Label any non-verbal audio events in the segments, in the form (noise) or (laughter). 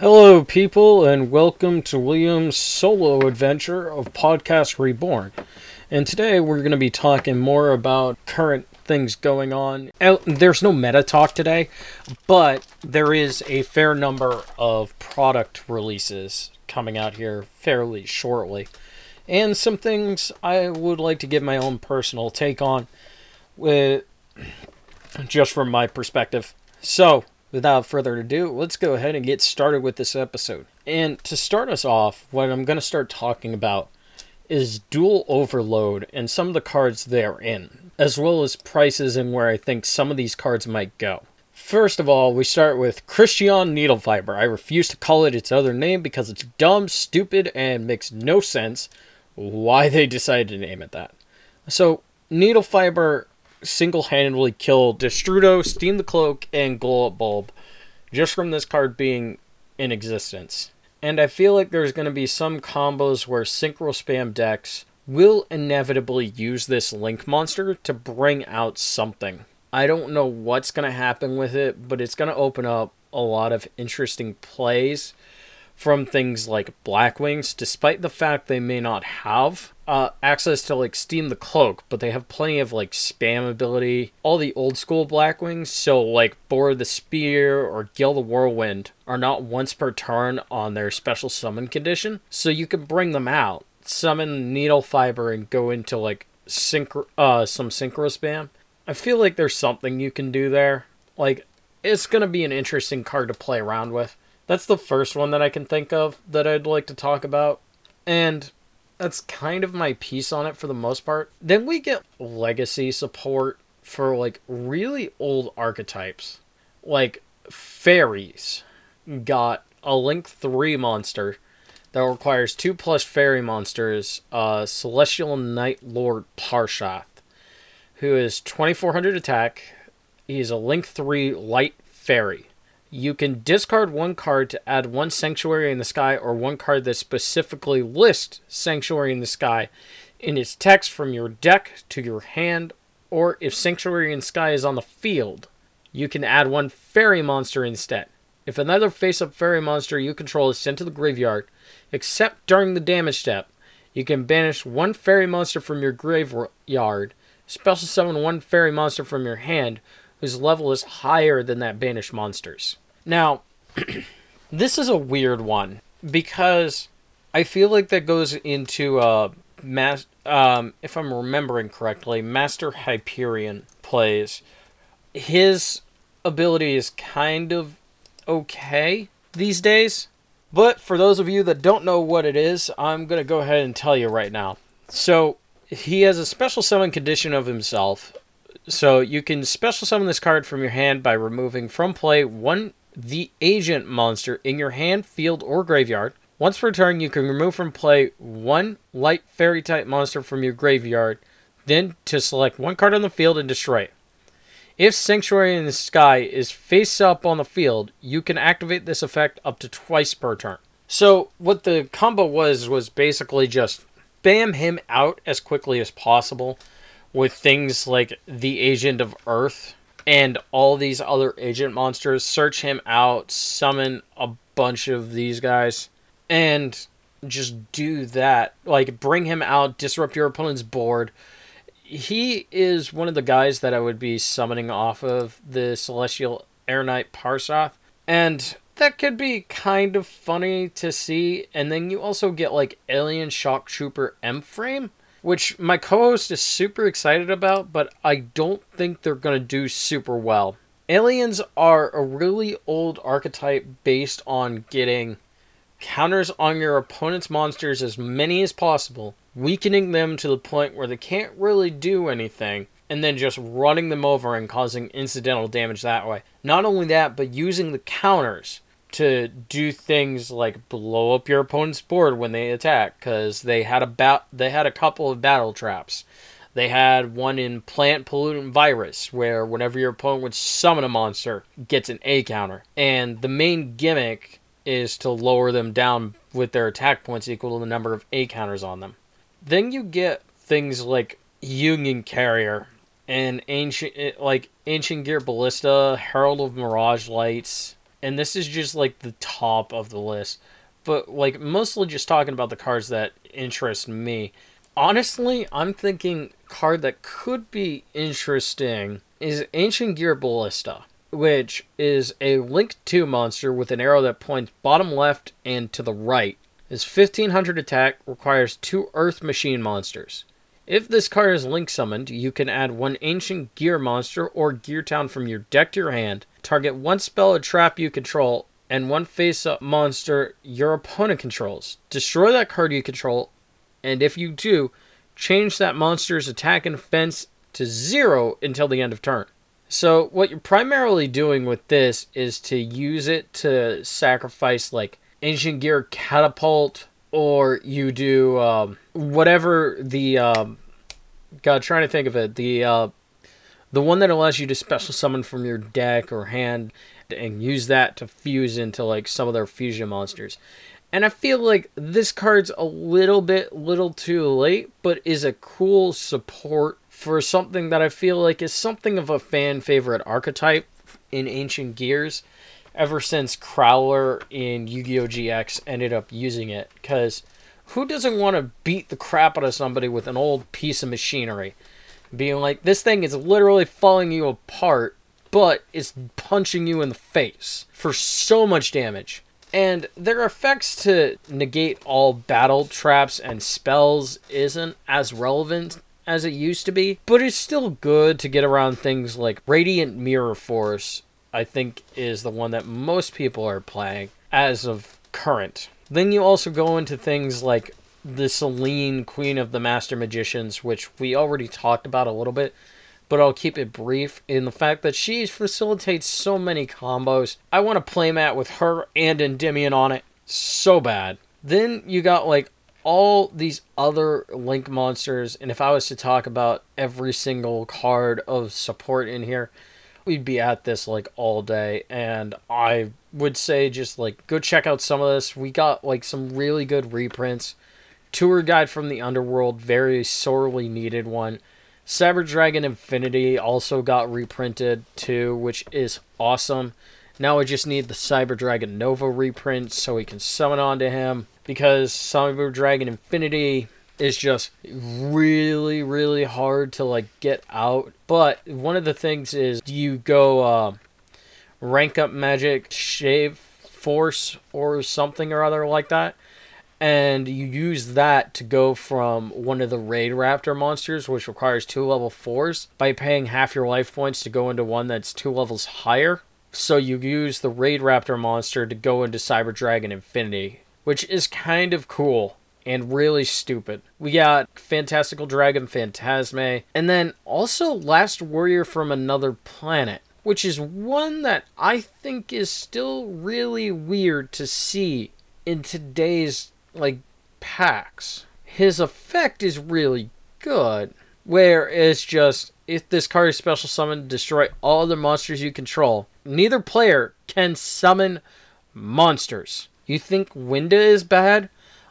Hello, people, and welcome to William's solo adventure of Podcast Reborn. And today we're going to be talking more about current things going on. There's no meta talk today, but there is a fair number of product releases coming out here fairly shortly. And some things I would like to give my own personal take on with just from my perspective. So, without further ado, let's go ahead and get started with this episode. And to start us off, what I'm going to start talking about is Duel Overload and some of the cards therein, as well as prices and where I think some of these cards might go. First of all, we start with Crystron Needle Fiber. I refuse to call it its other name because it's dumb, stupid, and makes no sense why they decided to name it that. So, Needle Fiber single handedly killed Destrudo, Steam the Cloak, and Glow Up Bulb just from this card being in existence. And I feel like there's going to be some combos where Synchro Spam decks will inevitably use this Link monster to bring out something. I don't know what's going to happen with it, but it's going to open up a lot of interesting plays from things like Blackwings, despite the fact they may not have uh, access to like Steam the Cloak, but they have plenty of like spam ability. All the old school Blackwings, so like Bora the Spear or Gill the Whirlwind, are not once per turn on their special summon condition, so you can bring them out, summon Needle Fiber, and go into like synchro uh some synchro spam. I feel like there's something you can do there. Like it's gonna be an interesting card to play around with. That's the first one that I can think of that I'd like to talk about. And that's kind of my piece on it for the most part. Then we get legacy support for like really old archetypes. Like fairies got a Link 3 monster that requires 2 plus fairy monsters, uh, Celestial Knight Lord Parshath, who is 2400 attack. He's a Link 3 light fairy. You can discard one card to add one Sanctuary in the Sky or one card that specifically lists Sanctuary in the Sky in its text from your deck to your hand, or if Sanctuary in the Sky is on the field, you can add one Fairy monster instead. If another face up Fairy monster you control is sent to the graveyard, except during the damage step, you can banish one Fairy monster from your graveyard, special summon one Fairy monster from your hand, whose level is higher than that banished monster's. Now, (clears throat) this is a weird one because I feel like that goes into uh, mas- um, if I'm remembering correctly, Master Hyperion plays. His ability is kind of okay these days, but for those of you that don't know what it is, I'm gonna go ahead and tell you right now. So he has a special summon condition of himself so you can special summon this card from your hand by removing from play one the agent monster in your hand, field, or graveyard. Once per turn, you can remove from play one light fairy type monster from your graveyard, then to select one card on the field and destroy it. If Sanctuary in the Sky is face up on the field, you can activate this effect up to twice per turn. So, what the combo was, was basically just bam him out as quickly as possible with things like the Agent of Earth and all these other agent monsters. Search him out, summon a bunch of these guys, and just do that. Like, bring him out, disrupt your opponent's board. He is one of the guys that I would be summoning off of the Celestial Air Knight Parshath. And that could be kind of funny to see. And then you also get like Alien Shock Trooper M Frame which my co-host is super excited about, but I don't think they're going to do super well. Aliens are a really old archetype based on getting counters on your opponent's monsters as many as possible, weakening them to the point where they can't really do anything, and then just running them over and causing incidental damage that way. Not only that, but using the counters to do things like blow up your opponent's board when they attack because they had a bat they had a couple of battle traps. They had one in Planet Pollutant Virus, where whenever your opponent would summon a monster, gets an A counter. And the main gimmick is to lower them down with their attack points equal to the number of A counters on them. Then you get things like Union Carrier and ancient eh, like Ancient Gear Ballista, Herald of Mirage Lights, and this is just like the top of the list, but like mostly just talking about the cards that interest me. Honestly, I'm thinking card that could be interesting is Ancient Gear Ballista, which is a Link 2 monster with an arrow that points bottom left and to the right. Is 1500 attack, requires two Earth Machine monsters. If this card is link summoned, you can add one ancient gear monster or gear town from your deck to your hand, target one spell or trap you control, and one face up monster your opponent controls. Destroy that card you control, and if you do, change that monster's attack and defense to zero until the end of turn. So, what you're primarily doing with this is to use it to sacrifice like ancient gear catapult or you do um, whatever the um, God trying to think of it the uh, the one that allows you to special summon from your deck or hand and use that to fuse into like some of their fusion monsters. And I feel like this card's a little bit little too late, but is a cool support for something that I feel like is something of a fan favorite archetype in Ancient Gears ever since Crowler in Yu Gi Oh! GX ended up using it. Because who doesn't want to beat the crap out of somebody with an old piece of machinery? Being like, this thing is literally falling you apart, but it's punching you in the face for so much damage. And their effects to negate all battle traps and spells isn't as relevant as it used to be, but it's still good to get around things like Radiant Mirror Force I think is the one that most people are playing as of current. Then you also go into things like the Selene, Queen of the Master Magicians, which we already talked about a little bit, but I'll keep it brief in the fact that she facilitates so many combos. I want to play mat with her and Endymion on it so bad. Then you got like all these other Link monsters, and if I was to talk about every single card of support in here, we'd be at this like all day and I would say just like go check out some of this. We got like some really good reprints. Tour Guide from the Underworld, very sorely needed one. Cyber Dragon Infinity also got reprinted too, which is awesome. Now I just need the Cyber Dragon Nova reprint so we can summon onto him because Cyber Dragon Infinity is just really really hard to like get out. But one of the things is you go uh, rank up magic skip force or something or other like that? And you use that to go from one of the raid raptor monsters which requires two level fours by paying half your life points to go into one that's two levels higher. So you use the raid raptor monster to go into cyber dragon infinity which is kind of cool and really stupid. We got Fantastical Dragon Phantazmay, and then also Last Warrior from Another Planet, which is one that I think is still really weird to see in today's like packs. His effect is really good, where it's just if this card is special summoned, destroy all the monsters you control. Neither player can summon monsters. You think Winda is bad?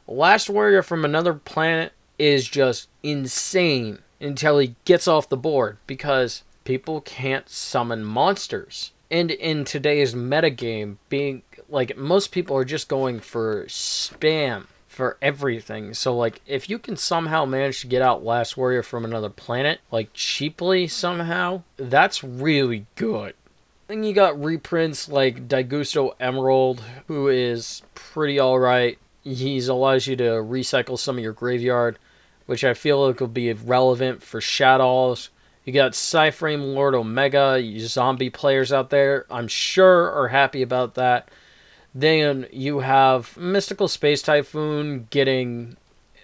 Last Warrior from Another Planet is just insane until he gets off the board because people can't summon monsters. And in today's metagame, being like most people are just going for spam for everything. So like if you can somehow manage to get out Last Warrior from another planet, like cheaply somehow, that's really good. Then you got reprints like Daigusto Emerald, who is pretty alright. He's allows you to recycle some of your graveyard, which I feel like will be relevant for Shadows. You got Cyframe Lord Omega, you zombie players out there, I'm sure are happy about that. Then you have Mystical Space Typhoon getting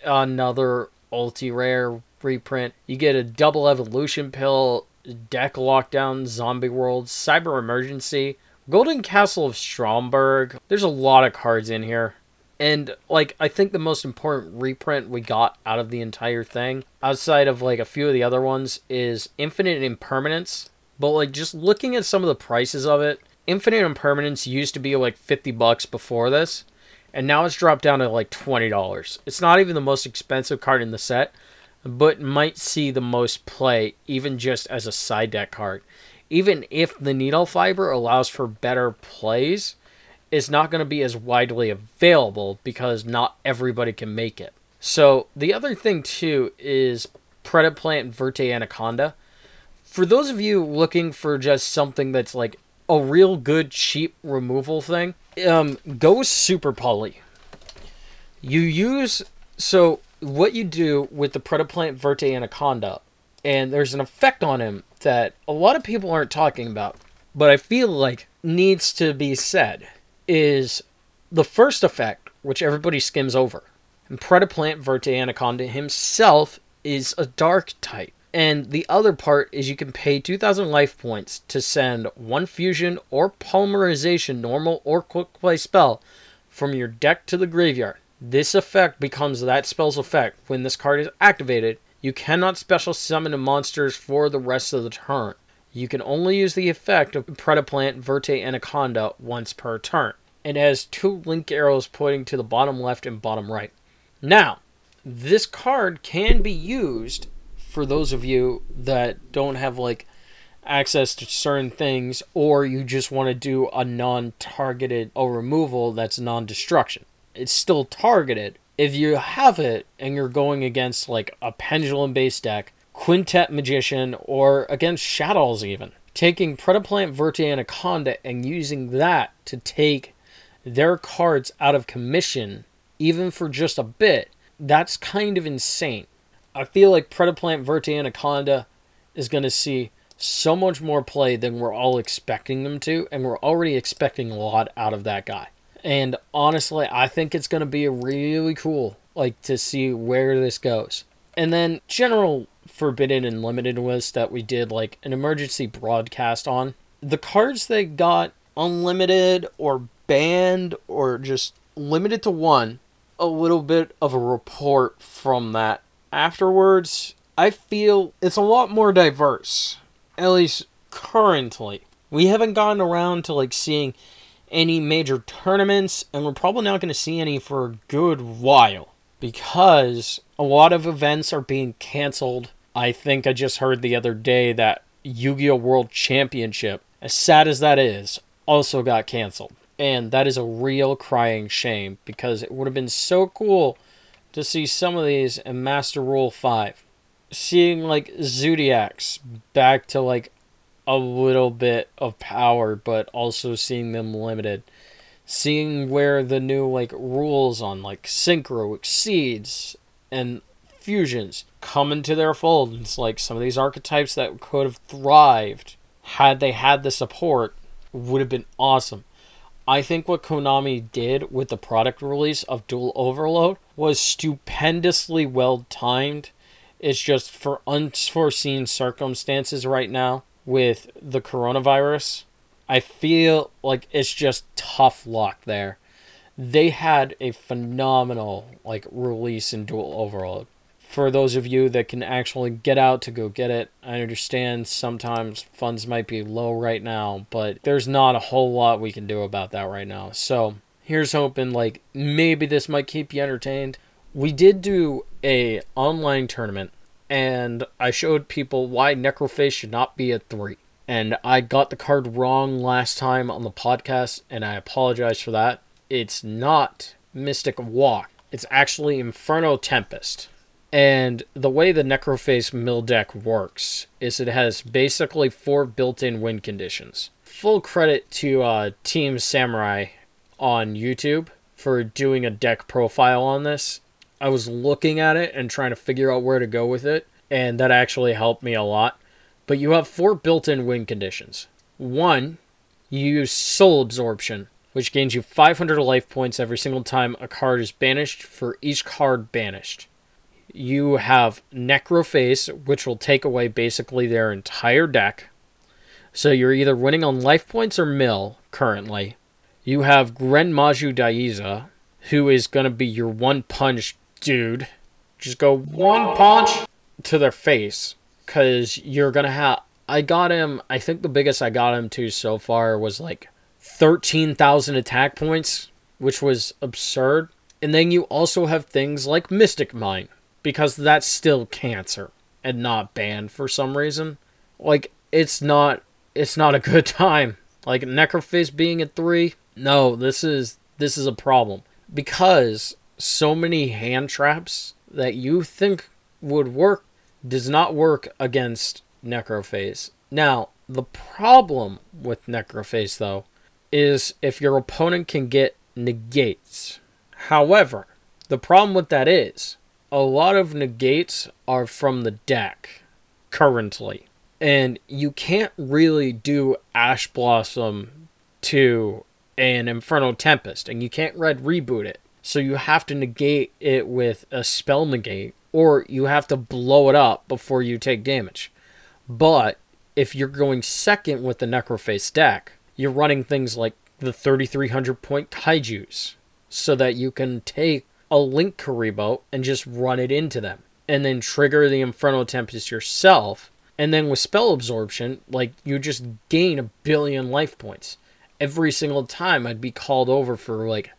another ulti rare reprint. You get a double evolution pill, deck lockdown, zombie world, cyber emergency, Golden Castle of Stromberg. There's a lot of cards in here. And like I think the most important reprint we got out of the entire thing, outside of like a few of the other ones, is Infinite Impermanence. But like just looking at some of the prices of it, Infinite Impermanence used to be like 50 bucks before this, and now it's dropped down to like $20. It's not even the most expensive card in the set, but might see the most play even just as a side deck card. even if the needle fiber allows for better plays, it's not going to be as widely available because not everybody can make it. So the other thing too is Predaplant Verte Anaconda. For those of you looking for just something that's like a real good cheap removal thing, um, go super poly. You use so what you do with the Predaplant Verte Anaconda, and there's an effect on him that a lot of people aren't talking about, but I feel like needs to be said is the first effect, which everybody skims over. And Predaplant Verte Anaconda himself is a dark type. And the other part is you can pay 2,000 life points to send one fusion or polymerization, normal or quick play spell, from your deck to the graveyard. This effect becomes that spell's effect. When this card is activated, you cannot special summon monsters for the rest of the turn. You can only use the effect of Predaplant Verte Anaconda once per turn. It has two link arrows pointing to the bottom left and bottom right. Now, this card can be used for those of you that don't have like access to certain things or you just want to do a non-targeted removal that's non-destruction. It's still targeted. If you have it and you're going against like a pendulum based deck, Quintet Magician, or against Shadows even, taking Predaplant Verte Anaconda and using that to take their cards out of commission, even for just a bit, that's kind of insane. I feel like Predaplant Verte Anaconda is going to see so much more play than we're all expecting them to, and we're already expecting a lot out of that guy. And honestly, I think it's going to be really cool, like to see where this goes. And then general forbidden and limited list that we did like an emergency broadcast on. The cards that got unlimited or banned or just limited to one, a little bit of a report from that afterwards, I feel it's a lot more diverse. At least currently. We haven't gotten around to like seeing any major tournaments, and we're probably not going to see any for a good while because a lot of events are being canceled. I think I just heard the other day that Yu Gi Oh! World Championship, as sad as that is, also got canceled. And that is a real crying shame because it would have been so cool to see some of these in Master Rule 5. Seeing like Zoodiacs back to like a little bit of power, but also seeing them limited. Seeing where the new like rules on like synchro exceeds and fusions come into their fold. It's like some of these archetypes that could have thrived had they had the support would have been awesome. I think what Konami did with the product release of Duel Overload was stupendously well timed. It's just for unforeseen circumstances right now with the coronavirus. I feel like it's just tough luck there. They had a phenomenal like release in Duel Overload for those of you that can actually get out to go get it. I understand sometimes funds might be low right now, but there's not a whole lot we can do about that right now. So here's hoping like maybe this might keep you entertained. We did do a online tournament and I showed people why Necroface should not be a three. And I got the card wrong last time on the podcast, and I apologize for that. It's not Mystic Walk. It's actually Inferno Tempest. And the way the Necroface mill deck works is it has basically four built in win conditions. Full credit to uh, Team Samurai on YouTube for doing a deck profile on this. I was looking at it and trying to figure out where to go with it, and that actually helped me a lot. But you have four built in win conditions. One, you use Soul Absorption, which gains you 500 life points every single time a card is banished for each card banished you have Necroface, which will take away basically their entire deck. So you're either winning on life points or mill currently. You have Gren Maju Daiza, who is going to be your one punch dude. Just go one punch to their face because you're going to have. I got him, I think the biggest I got him to so far was like 13,000 attack points, which was absurd. And then you also have things like Mystic Mine, because that's still cancer and not banned for some reason. Like, it's not it's not a good (laughs) time. Like Necroface being at three, no, this is this is a problem because so many hand traps that you think would work does not work against Necroface. Now, the problem with Necroface though is if your opponent can get negates. However, the problem with that is a lot of negates are from the deck currently. And you can't really do Ash Blossom to an Infernal Tempest, and you can't red reboot it. So you have to negate it with a spell negate, or you have to blow it up before you take damage. But if you're going second with the Necroface deck, you're running things like the 3300 point kaijus, so that you can take a Link Kuriboh and just run it into them, and then trigger the Infernal Tempest yourself. And then with spell absorption, like you just gain a billion life points every single time I'd be called over for like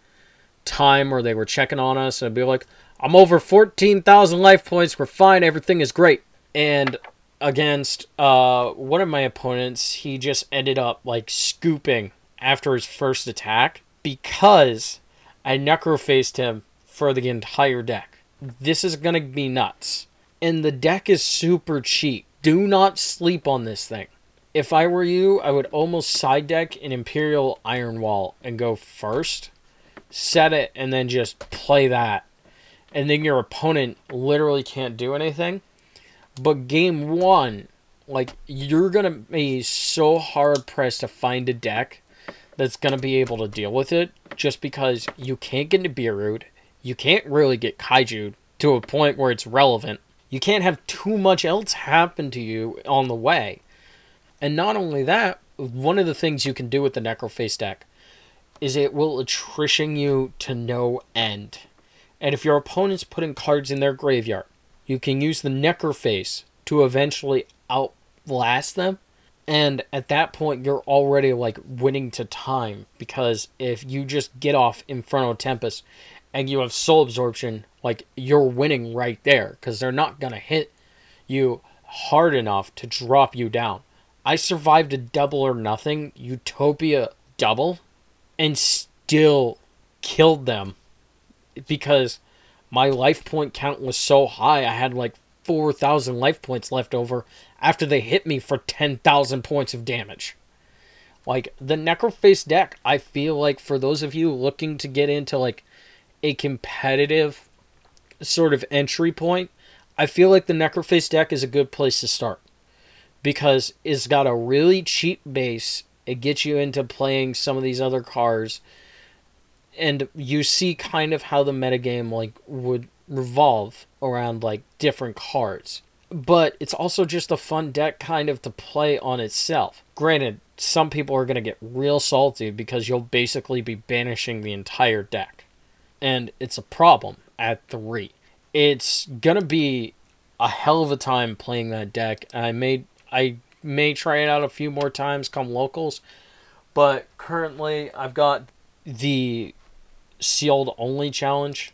time or they were checking on us. And I'd be like, I'm over 14,000 life points. We're fine. Everything is great. And against uh, one of my opponents, he just ended up like scooping after his first attack because I necrofaced him for the entire deck. This is going to be nuts. And the deck is super cheap. Do not sleep on this thing if I were you, I would almost side deck an Imperial Iron Wall and go first, set it, and then just play that. And then your opponent literally can't do anything. But game one, like, you're going to be so hard pressed to find a deck that's going to be able to deal with it just because you can't get into Beerroot. You can't really get Kaiju to a point where it's relevant. You can't have too much else happen to you on the way. And not only that, one of the things you can do with the Necroface deck is it will attrition you to no end. And if your opponent's putting cards in their graveyard, you can use the Necroface to eventually outlast them. And at that point, you're already like winning to time because if you just get off Inferno Tempest and you have Soul Absorption, like you're winning right there because they're not going to hit you hard enough to drop you down. I survived a double or nothing Utopia double and still killed them because my life point count was so high. I had like 4,000 life points left over after they hit me for 10,000 points of damage. Like the Necroface deck, I feel like for those of you looking to get into like a competitive sort of entry point, I feel like the Necroface deck is a good place to start because it's got a really cheap base. It gets you into playing some of these other cars, and you see kind of how the metagame like would revolve around like different cards. But it's also just a fun deck kind of to play on itself. Granted, some people are going to get real salty because you'll basically be banishing the entire deck. And it's a problem at 3. It's to be a hell of a time playing that deck. I may I may try it out a few more times come locals, but currently I've got the sealed only challenge,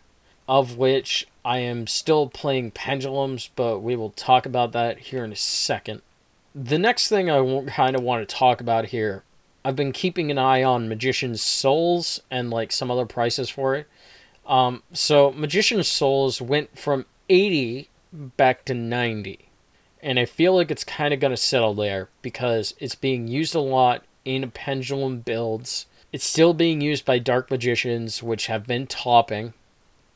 of which I am still playing pendulums, but we will talk about that here in a second. The next thing I kind of want to talk about here, I've been keeping an eye on Magician's Souls and like some other prices for it. Um, so Magician's Souls went from 80 back to 90 and I feel like it's kind of going to settle there because it's being used a lot in pendulum builds. It's still being used by dark magicians, which have been topping,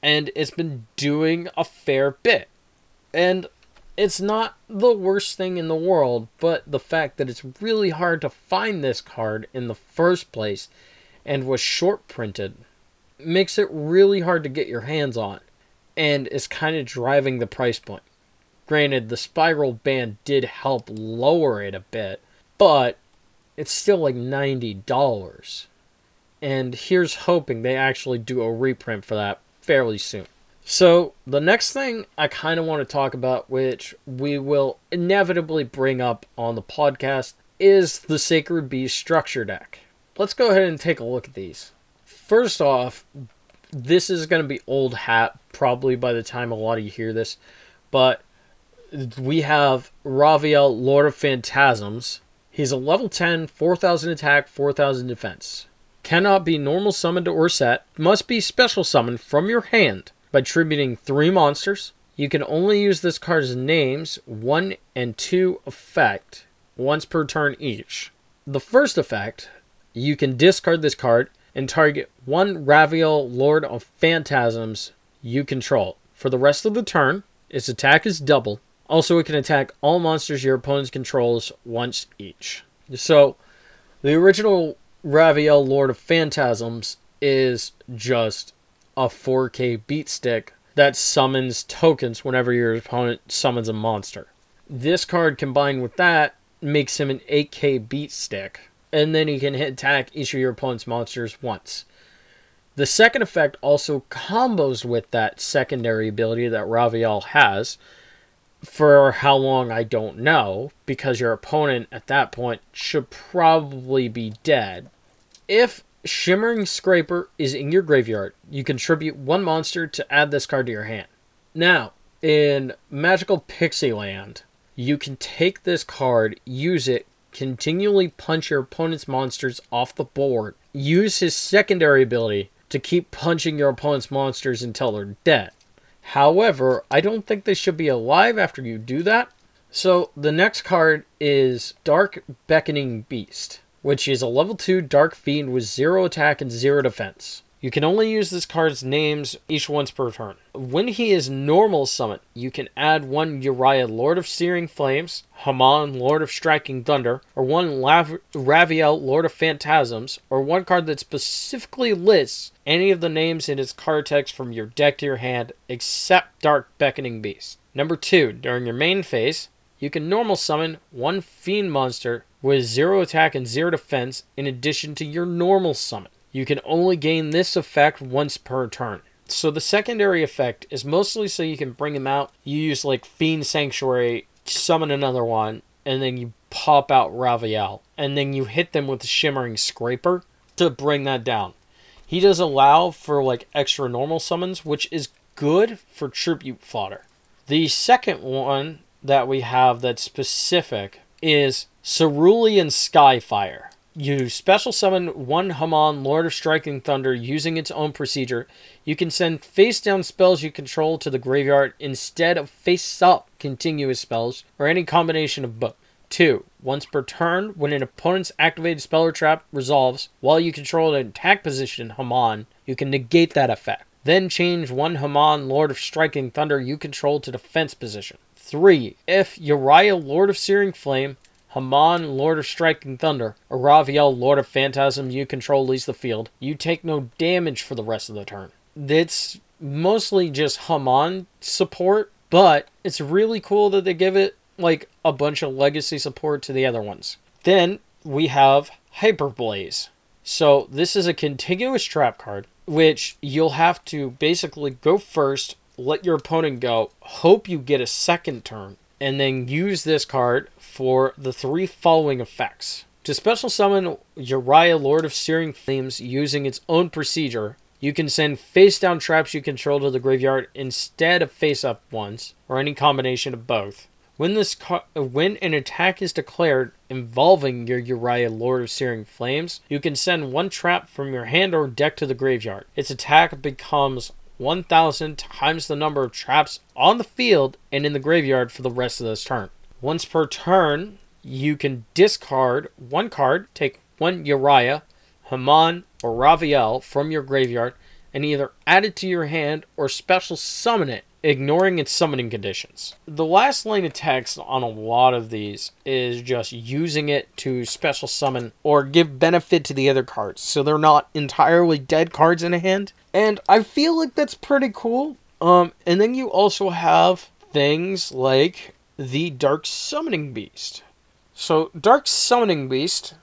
and it's been doing a fair bit. And it's not the worst thing in the world, but the fact that it's really hard to find this card in the first place and was short printed makes it really hard to get your hands on and is kind of driving the price point. Granted, the spiral band did help lower it a bit, but it's still like $90. And here's hoping they actually do a reprint for that fairly soon. So, the next thing I kind of want to talk about, which we will inevitably bring up on the podcast, is the Sacred Beast structure deck. Let's go ahead and take a look at these. First off, this is going to be old hat probably by the time a lot of you hear this, but we have Raviel, Lord of Phantasms. He's a level 10, 4000 attack, 4000 defense. Cannot be normal summoned or set, must be special summoned from your hand by tributing three monsters. You can only use this card's names, 1 and 2 effect, once per turn each. The first effect, you can discard this card and target one Raviel Lord of Phantasms you control. For the rest of the turn, its attack is double. Also, it can attack all monsters your opponent controls once each. So, the original Raviel Lord of Phantasms is just a 4K beat stick that summons tokens whenever your opponent summons a monster. This card combined with that makes him an 8K beat stick and then he can hit attack each of your opponent's monsters once. The second effect also combos with that secondary ability that Raviel has. For how long, I don't know, because your opponent at that point should probably be dead. If Shimmering Scraper is in your graveyard, you contribute one monster to add this card to your hand. Now, in Magical Pixie Land, you can take this card, use it, continually punch your opponent's monsters off the board. Use his secondary ability to keep punching your opponent's monsters until they're dead. However, I don't think they should be alive after you do that. So the next card is Dark Beckoning Beast, which is a level 2 Dark Fiend with 0 attack and 0 defense. You can only use this card's names each once per turn. When he is normal summon, you can add one Uriah, Lord of Searing Flames, Hamon, Lord of Striking Thunder, or one Lav- Raviel, Lord of Phantasms, or one card that specifically lists any of the names in its card text from your deck to your hand except Dark Beckoning Beast. Number two, during your main phase, you can normal summon one Fiend monster with zero attack and zero defense in addition to your normal summon. You can only gain this effect once per turn. So the secondary effect is mostly so you can bring him out. You use like Fiend Sanctuary, summon another one, and then you pop out Raviel. And then you hit them with the Shimmering Scraper to bring that down. He does allow for like extra normal summons, which is good for tribute fodder. The second one that we have that's specific is Cerulean Skyfire. You special summon one Hamon, Lord of Striking Thunder, using its own procedure. You can send face down spells you control to the graveyard instead of face up continuous spells, or any combination of both. 2. Once per turn, when an opponent's activated spell or trap resolves while you control an attack position Hamon, you can negate that effect. Then change one Hamon, Lord of Striking Thunder you control to defense position. 3. If Uriah, Lord of Searing Flame, Hamon, Lord of Striking Thunder, or Raviel, Lord of Phantasm you control leaves the field, you take no damage for the rest of the turn. It's mostly just Hamon support, but it's really cool that they give it like a bunch of legacy support to the other ones. Then we have Hyperblaze. So this is a contiguous trap card, which you'll have to basically go first, let your opponent go, hope you get a second turn, and then use this card for the three following effects. To special summon Uriah, Lord of Searing Flames, using its own procedure, you can send face down traps you control to the graveyard instead of face up ones, or any combination of both. When this when an attack is declared involving your Uriah Lord of Searing Flames, you can send one trap from your hand or deck to the graveyard. Its attack becomes 1000 times the number of traps on the field and in the graveyard for the rest of this turn. Once per turn, you can discard one card, take one Uriah, Hamon, or Raviel from your graveyard, and either add it to your hand or special summon it, ignoring its summoning conditions. The last line of text on a lot of these is just using it to special summon or give benefit to the other cards, so they're not entirely dead cards in a hand. And I feel like that's pretty cool. Um, and then you also have things like the Dark Summoning Beast. So, Dark Summoning Beast,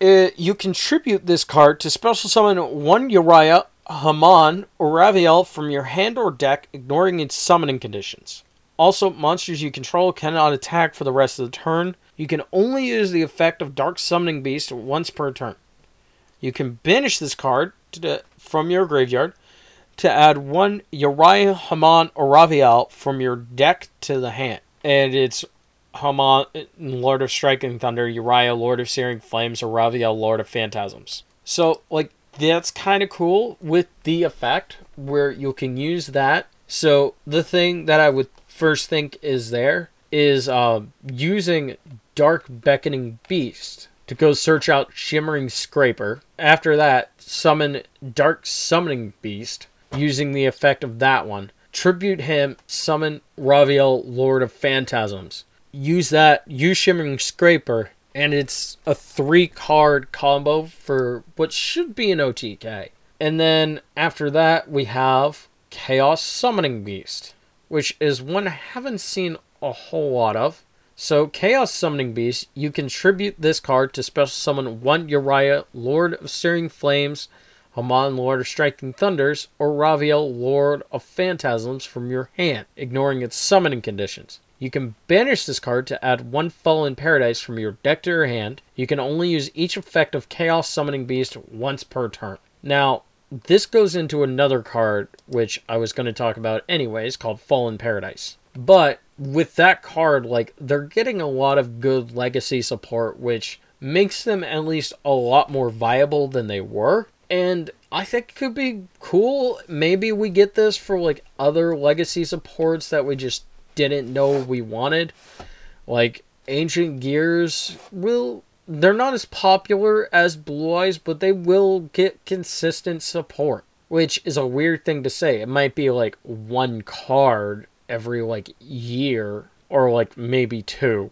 it, you contribute this card to special summon one Uriah, Hamon, or Raviel from your hand or deck, ignoring its summoning conditions. Also, monsters you control cannot attack for the rest of the turn. You can only use the effect of Dark Summoning Beast once per turn. You can banish this card to, from your graveyard to add one Uriah, Hamon, or Raviel from your deck to the hand and it's Hamon, Lord of Striking Thunder, Uriah, Lord of Searing Flames, or Raviel, Lord of Phantasms. So, like, that's kind of cool with the effect where you can use that. So, the thing that I would first think is there is uh, using Dark Beckoning Beast to go search out Shimmering Scraper. After that, summon Dark Summoning Beast using the effect of that one. Tribute him, summon Raviel, Lord of Phantasms. Use that, use Shimmering Scraper, and it's a three card combo for what should be an OTK. And then after that, we have Chaos Summoning Beast, which is one I haven't seen a whole lot of. So, Chaos Summoning Beast, you contribute this card to special summon one Uriah, Lord of Searing Flames, Hamon, Lord of Striking Thunders, or Raviel, Lord of Phantasms from your hand, ignoring its summoning conditions. You can banish this card to add one Fallen Paradise from your deck to your hand. You can only use each effect of Chaos Summoning Beast once per turn. Now, this goes into another card, which I was going to talk about anyways, called Fallen Paradise. But with that card, like, they're getting a lot of good legacy support, which makes them at least a lot more viable than they were and I think it could be cool. Maybe we get this for like other legacy supports that we just didn't know we wanted. Like Ancient Gears will they're not as popular as Blue Eyes, but they will get consistent support, which is a weird thing to say. It might be like one card every like year or like maybe two,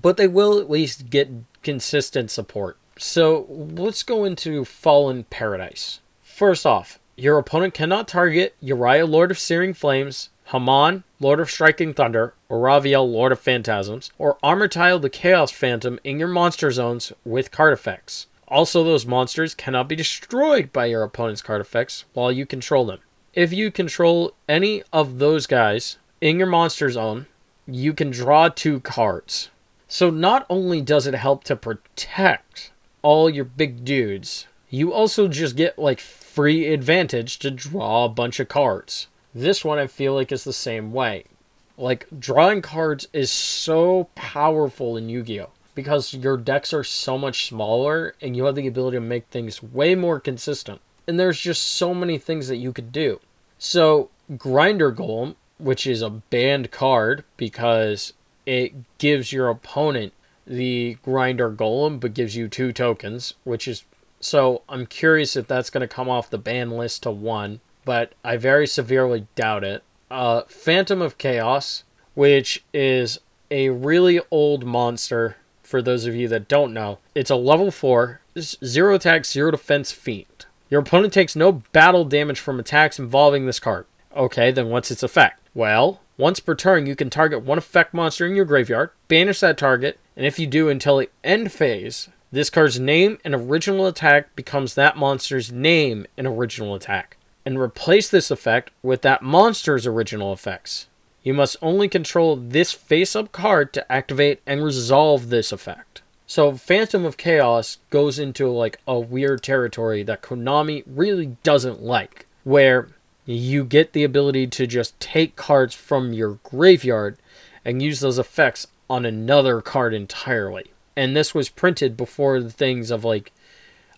but they will at least get consistent support. So let's go into Fallen Paradise. First off, your opponent cannot target Uriah, Lord of Searing Flames, Hamon, Lord of Striking Thunder, or Raviel, Lord of Phantasms, or Armityle the Chaos Phantom in your monster zones with card effects. Also, those monsters cannot be destroyed by your opponent's card effects while you control them. If you control any of those guys in your monster zone, you can draw two cards. So, not only does it help to protect all your big dudes, you also just get like free advantage to draw a bunch of cards. This one I feel like is the same way. Like drawing cards is so powerful in Yu-Gi-Oh because your decks are so much smaller and you have the ability to make things way more consistent. And there's just so many things that you could do. So, Grinder Golem, which is a banned card because it gives your opponent the grinder golem, but gives you two tokens, which is so I'm curious if that's going to come off the ban list to one, but I very severely doubt it. Uh, Phantom of Chaos, which is a really old monster for those of you that don't know. It's a level four, zero attack, zero defense fiend. Your opponent takes no battle damage from attacks involving this card. Okay, then what's its effect? Well, once per turn, you can target one effect monster in your graveyard, banish that target, and if you do until the end phase, this card's name and original attack becomes that monster's name and original attack, and replace this effect with that monster's original effects. You must only control this face up card to activate and resolve this effect. So, Phantom of Chaos goes into like a weird territory that Konami really doesn't like, where you get the ability to just take cards from your graveyard and use those effects on another card entirely. And this was printed before the things of like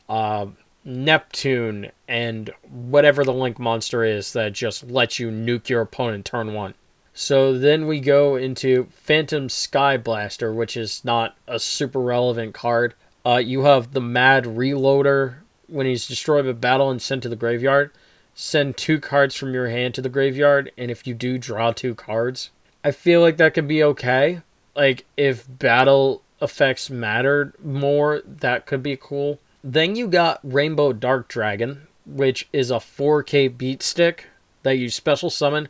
uh, Neptune and whatever the Link monster is that just lets you nuke your opponent turn one. So then we go into Phantom Sky Blaster, which is not a super relevant card. Uh, you have the Mad Reloader when he's destroyed by battle and sent to the graveyard. Send two cards from your hand to the graveyard, and if you do, draw two cards. I feel like that could be okay like if battle effects mattered more, that could be cool. Then you got Rainbow Dark Dragon, which is a 4K beat stick that you special summon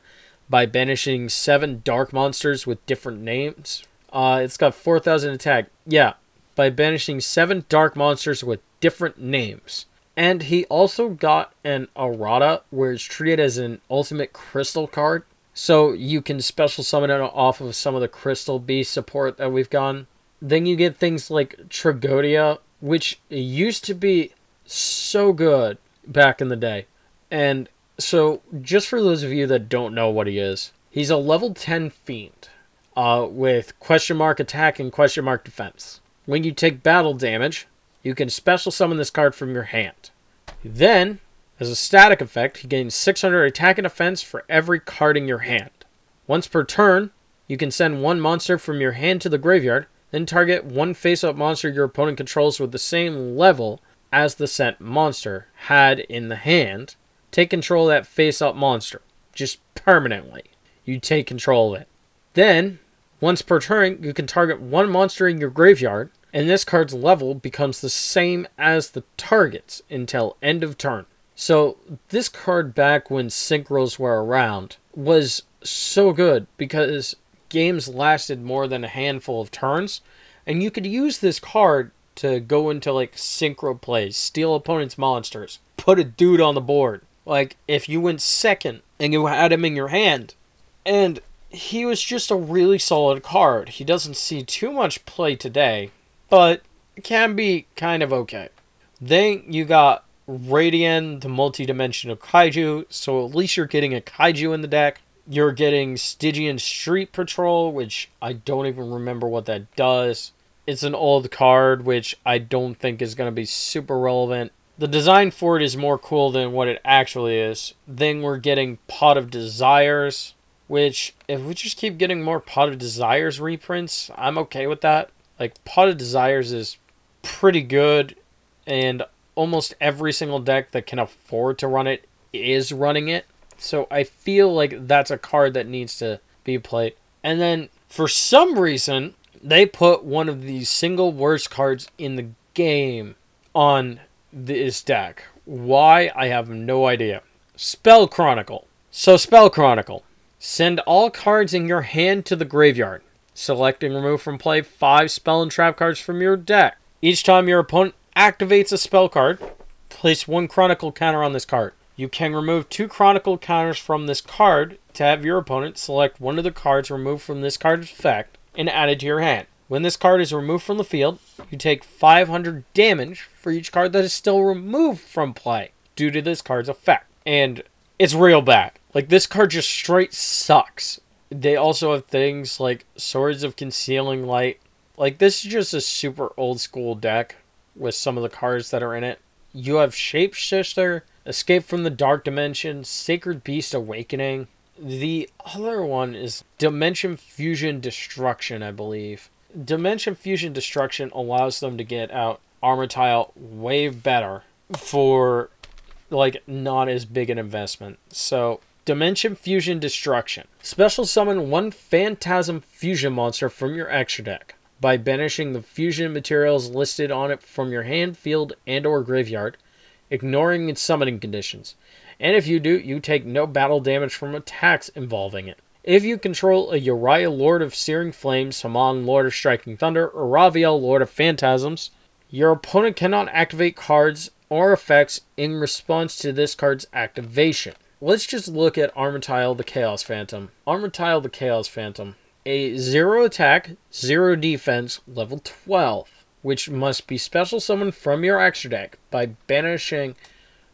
by banishing seven dark monsters with different names. Uh, it's got 4,000 attack. Yeah, by banishing seven dark monsters with different names. And he also got an errata where it's treated as an ultimate crystal card. So you can special summon it off of some of the Crystal Beast support that we've gone. Then you get things like Tragoedia, which used to be so good back in the day. And so, just for those of you that don't know what he is, he's a level 10 fiend. uh, with question mark attack and question mark defense. When you take battle damage, you can special summon this card from your hand. Then, as a static effect, he gains 600 attack and defense for every card in your hand. Once per turn, you can send one monster from your hand to the graveyard, then target one face up monster your opponent controls with the same level as the sent monster had in the hand. Take control of that face up monster, just permanently. You take control of it. Then, once per turn, you can target one monster in your graveyard, and this card's level becomes the same as the target's until end of turn. So, this card back when synchros were around was so good because games lasted more than a handful of turns, and you could use this card to go into like synchro plays, steal opponents' monsters, put a dude on the board. Like if you went second and you had him in your hand, and he was just a really solid card. He doesn't see too much play today, but can be kind of okay. Then you got Radian, the multi-dimensional kaiju, so at least you're getting a kaiju in the deck. You're getting Stygian Street Patrol, which I don't even remember what that does. It's an old card, which I don't think is going to be super relevant. The design for it is more cool than what it actually is. Then we're getting Pot of Desires, which, if we just keep getting more Pot of Desires reprints, I'm okay with that. Like, Pot of Desires is pretty good, and almost every single deck that can afford to run it is running it. So I feel like that's a card that needs to be played. And then for some reason, they put one of the single worst cards in the game on this deck. Why? I have no idea. Spell Chronicle. So, Spell Chronicle. Send all cards in your hand to the graveyard. Select and remove from play five spell and trap cards from your deck. Each time your opponent activates a spell card, place one Chronicle counter on this card. You can remove two Chronicle counters from this card to have your opponent select one of the cards removed from this card's effect and add it to your hand. When this card is removed from the field, you take 500 damage for each card that is still removed from play due to this card's effect. And it's real bad. Like, this card just straight sucks. They also have things like Swords of Concealing Light. Like, this is just a super old school deck with some of the cards that are in it. You have Shapeshifter, Escape from the Dark Dimension, Sacred Beast Awakening. The other one is Dimension Fusion Destruction, I believe. Dimension Fusion Destruction allows them to get out Armityle way better for like not as big an investment. So Dimension Fusion Destruction. Special summon one Phantasm Fusion monster from your extra deck by banishing the fusion materials listed on it from your hand, field, and or graveyard ignoring its summoning conditions. And if you do, you take no battle damage from attacks involving it. If you control a Uria Lord of Searing Flames, Hamon Lord of Striking Thunder, or Raviel Lord of Phantasms, your opponent cannot activate cards or effects in response to this card's activation. Let's just look at Armityle the Chaos Phantom. Armityle the Chaos Phantom. A 0 attack, 0 defense, level 12 which must be special summoned from your extra deck by banishing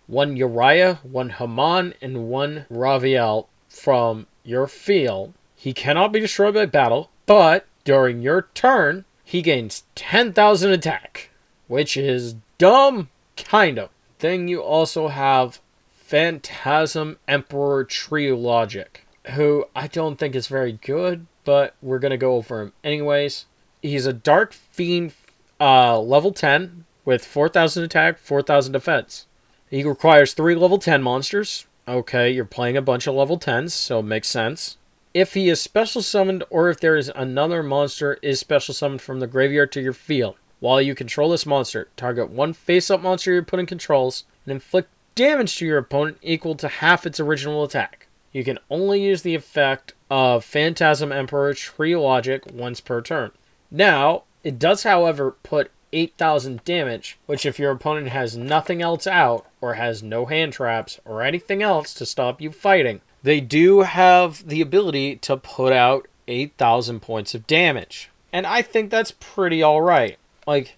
one Uria, one Hamon, and one Raviel from your field. He cannot be destroyed by battle, but during your turn, he gains 10,000 attack, which is dumb, kind of. Then you also have Phantasm Emperor Trio Logic, who I don't think is very good, but we're going to go over him anyways. He's a Dark Fiend uh, level 10 with 4,000 attack, 4,000 defense. He requires three level 10 monsters. Okay, you're playing a bunch of level 10s, so it makes sense. If he is special summoned or if there is another monster is special summoned from the graveyard to your field, while you control this monster, target one face up monster you're putting controls and inflict damage to your opponent equal to half its original attack. You can only use the effect of Phantasm Emperor Tree Logic once per turn. Now, it does, however, put 8,000 damage, which if your opponent has nothing else out, or has no hand traps, or anything else to stop you fighting, they do have the ability to put out 8,000 points of damage. And I think that's pretty alright. Like,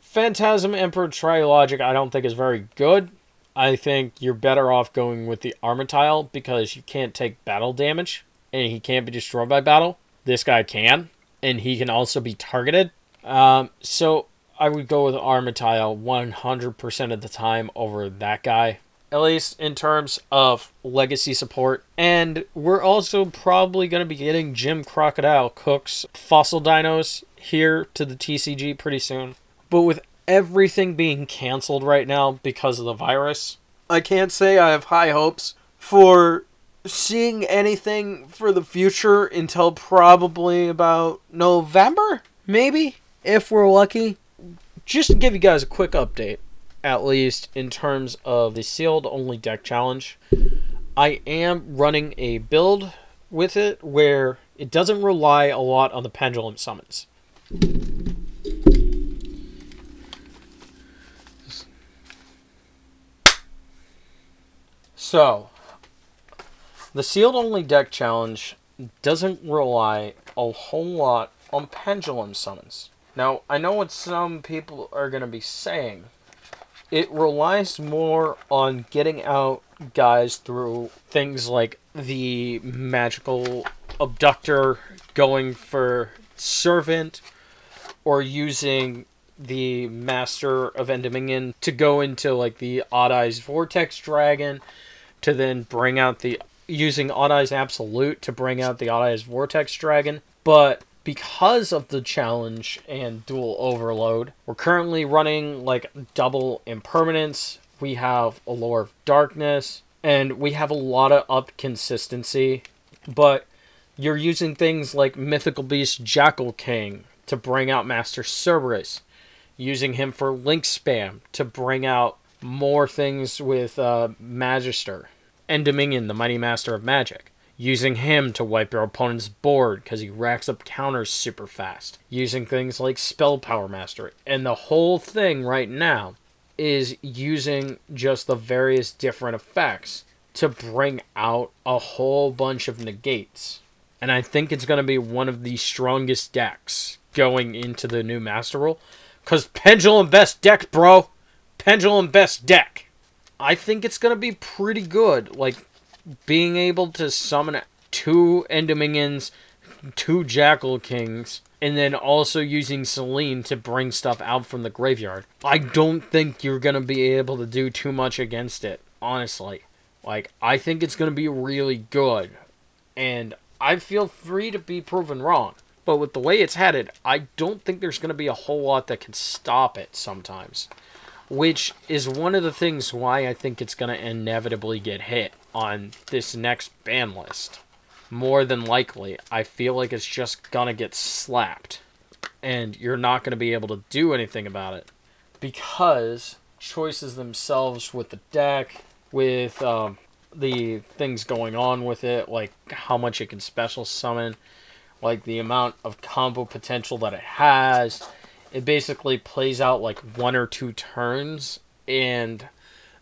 Phantasm Emperor Trilogic I don't think is very good. I think you're better off going with the Armityle because you can't take battle damage, and he can't be destroyed by battle. this guy can, and he can also be targeted. Um, so I would go with Armityle 100% of the time over that guy, at least in terms of legacy support. And we're also probably going to be getting Jim Crocodile Cook's fossil dinos here to the TCG pretty soon. But with everything being canceled right now because of the virus, I can't say I have high hopes for seeing anything for the future until probably about November, maybe, if we're lucky. Just to give you guys a quick update, at least in terms of the sealed only deck challenge, I am running a build with it where it doesn't rely a lot on the pendulum summons. So, the sealed only deck challenge doesn't rely a whole lot on pendulum summons. Now, I know what some people are going to be saying. It relies more on getting out guys through things like the magical abductor going for servant or using the master of Endymion to go into like the Odd Eyes Vortex Dragon to then bring out the using Odd Eyes Absolute to bring out the Odd Eyes Vortex Dragon. But because of the challenge and Duel Overload, we're currently running like double impermanence. We have a lore of darkness, and we have a lot of up consistency. But you're using things like Mythical Beast Jackal King to bring out Master Cerberus, using him for link spam to bring out more things with uh, Magister, Endymion, the Mighty Master of Magic. Using him to wipe your opponent's board because he racks up counters super fast. Using things like Spell Power Master. And the whole thing right now is using just the various different effects to bring out a whole bunch of negates. And I think it's going to be one of the strongest decks going into the new Master Rule. Because Pendulum best deck, bro. Pendulum best deck. I think it's going to be pretty good. Like, being able to summon two Endymions, two Jackal Kings, and then also using Selene to bring stuff out from the graveyard. I don't think you're going to be able to do too much against it, honestly. Like, I think it's going to be really good. And I feel free to be proven wrong. But with the way it's headed, I don't think there's going to be a whole lot that can stop it sometimes. Which is one of the things why I think it's going to inevitably get hit on this next ban list. More than likely, I feel like it's just going to get slapped. And you're not going to be able to do anything about it. Because choices themselves with the deck, with um, the things going on with it, like how much it can special summon, like the amount of combo potential that it has. It basically plays out like one or two turns, and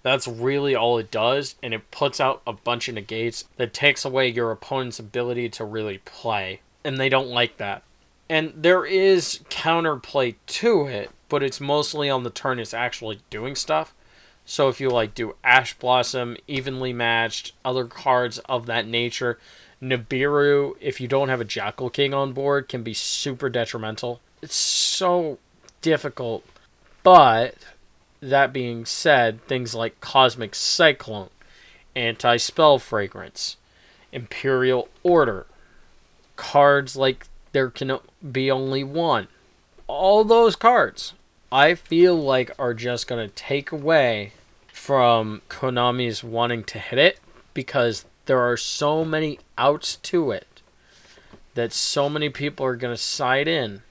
that's really all it does. And it puts out a bunch of negates that takes away your opponent's ability to really play, and they don't like that. And there is counterplay to it, but it's mostly on the turn it's actually doing stuff. So if you like do Ash Blossom, evenly matched, other cards of that nature, Nibiru, if you don't have a Jackal King on board, can be super detrimental. It's so difficult. But that being said, things like Cosmic Cyclone, Anti Spell Fragrance, Imperial Order, cards like there can be only one. All those cards, I feel like, are just going to take away from Konami's wanting to hit it because there are so many outs to it that so many people are going to side in.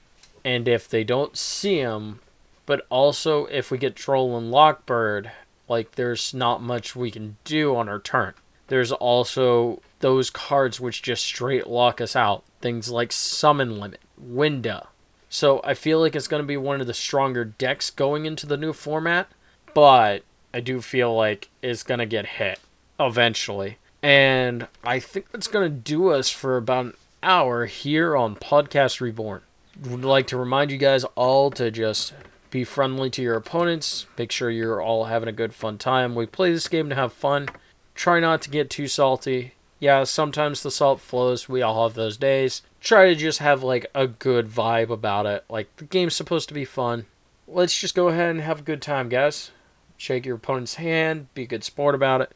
And if they don't see him, but also if we get Droll and Lock Bird, like there's not much we can do on our turn. There's also those cards which just straight lock us out. Things like Summon Limit, Winda. So I feel like it's going to be one of the stronger decks going into the new format, but I do feel like it's going to get hit eventually. And I think that's going to do us for about an hour here on Podcast Reborn. Would like to remind you guys all to just be friendly to your opponents. Make sure you're all having a good fun time. We play this game to have fun. Try not to get too salty. Yeah, sometimes the salt flows. We all have those days. try to just have like a good vibe about it. Like the game's supposed to be fun. Let's just go ahead and have a good time, guys. Shake your opponent's hand, be a good sport about it.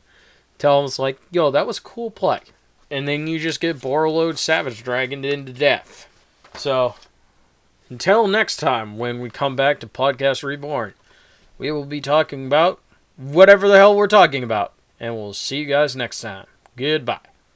Tell them it's like, yo, that was cool play. And then you just get Borreload Savage Dragoned into death. So until next time when we come back to Podcast Reborn, we will be talking about whatever the hell we're talking about. And we'll see you guys next time. Goodbye.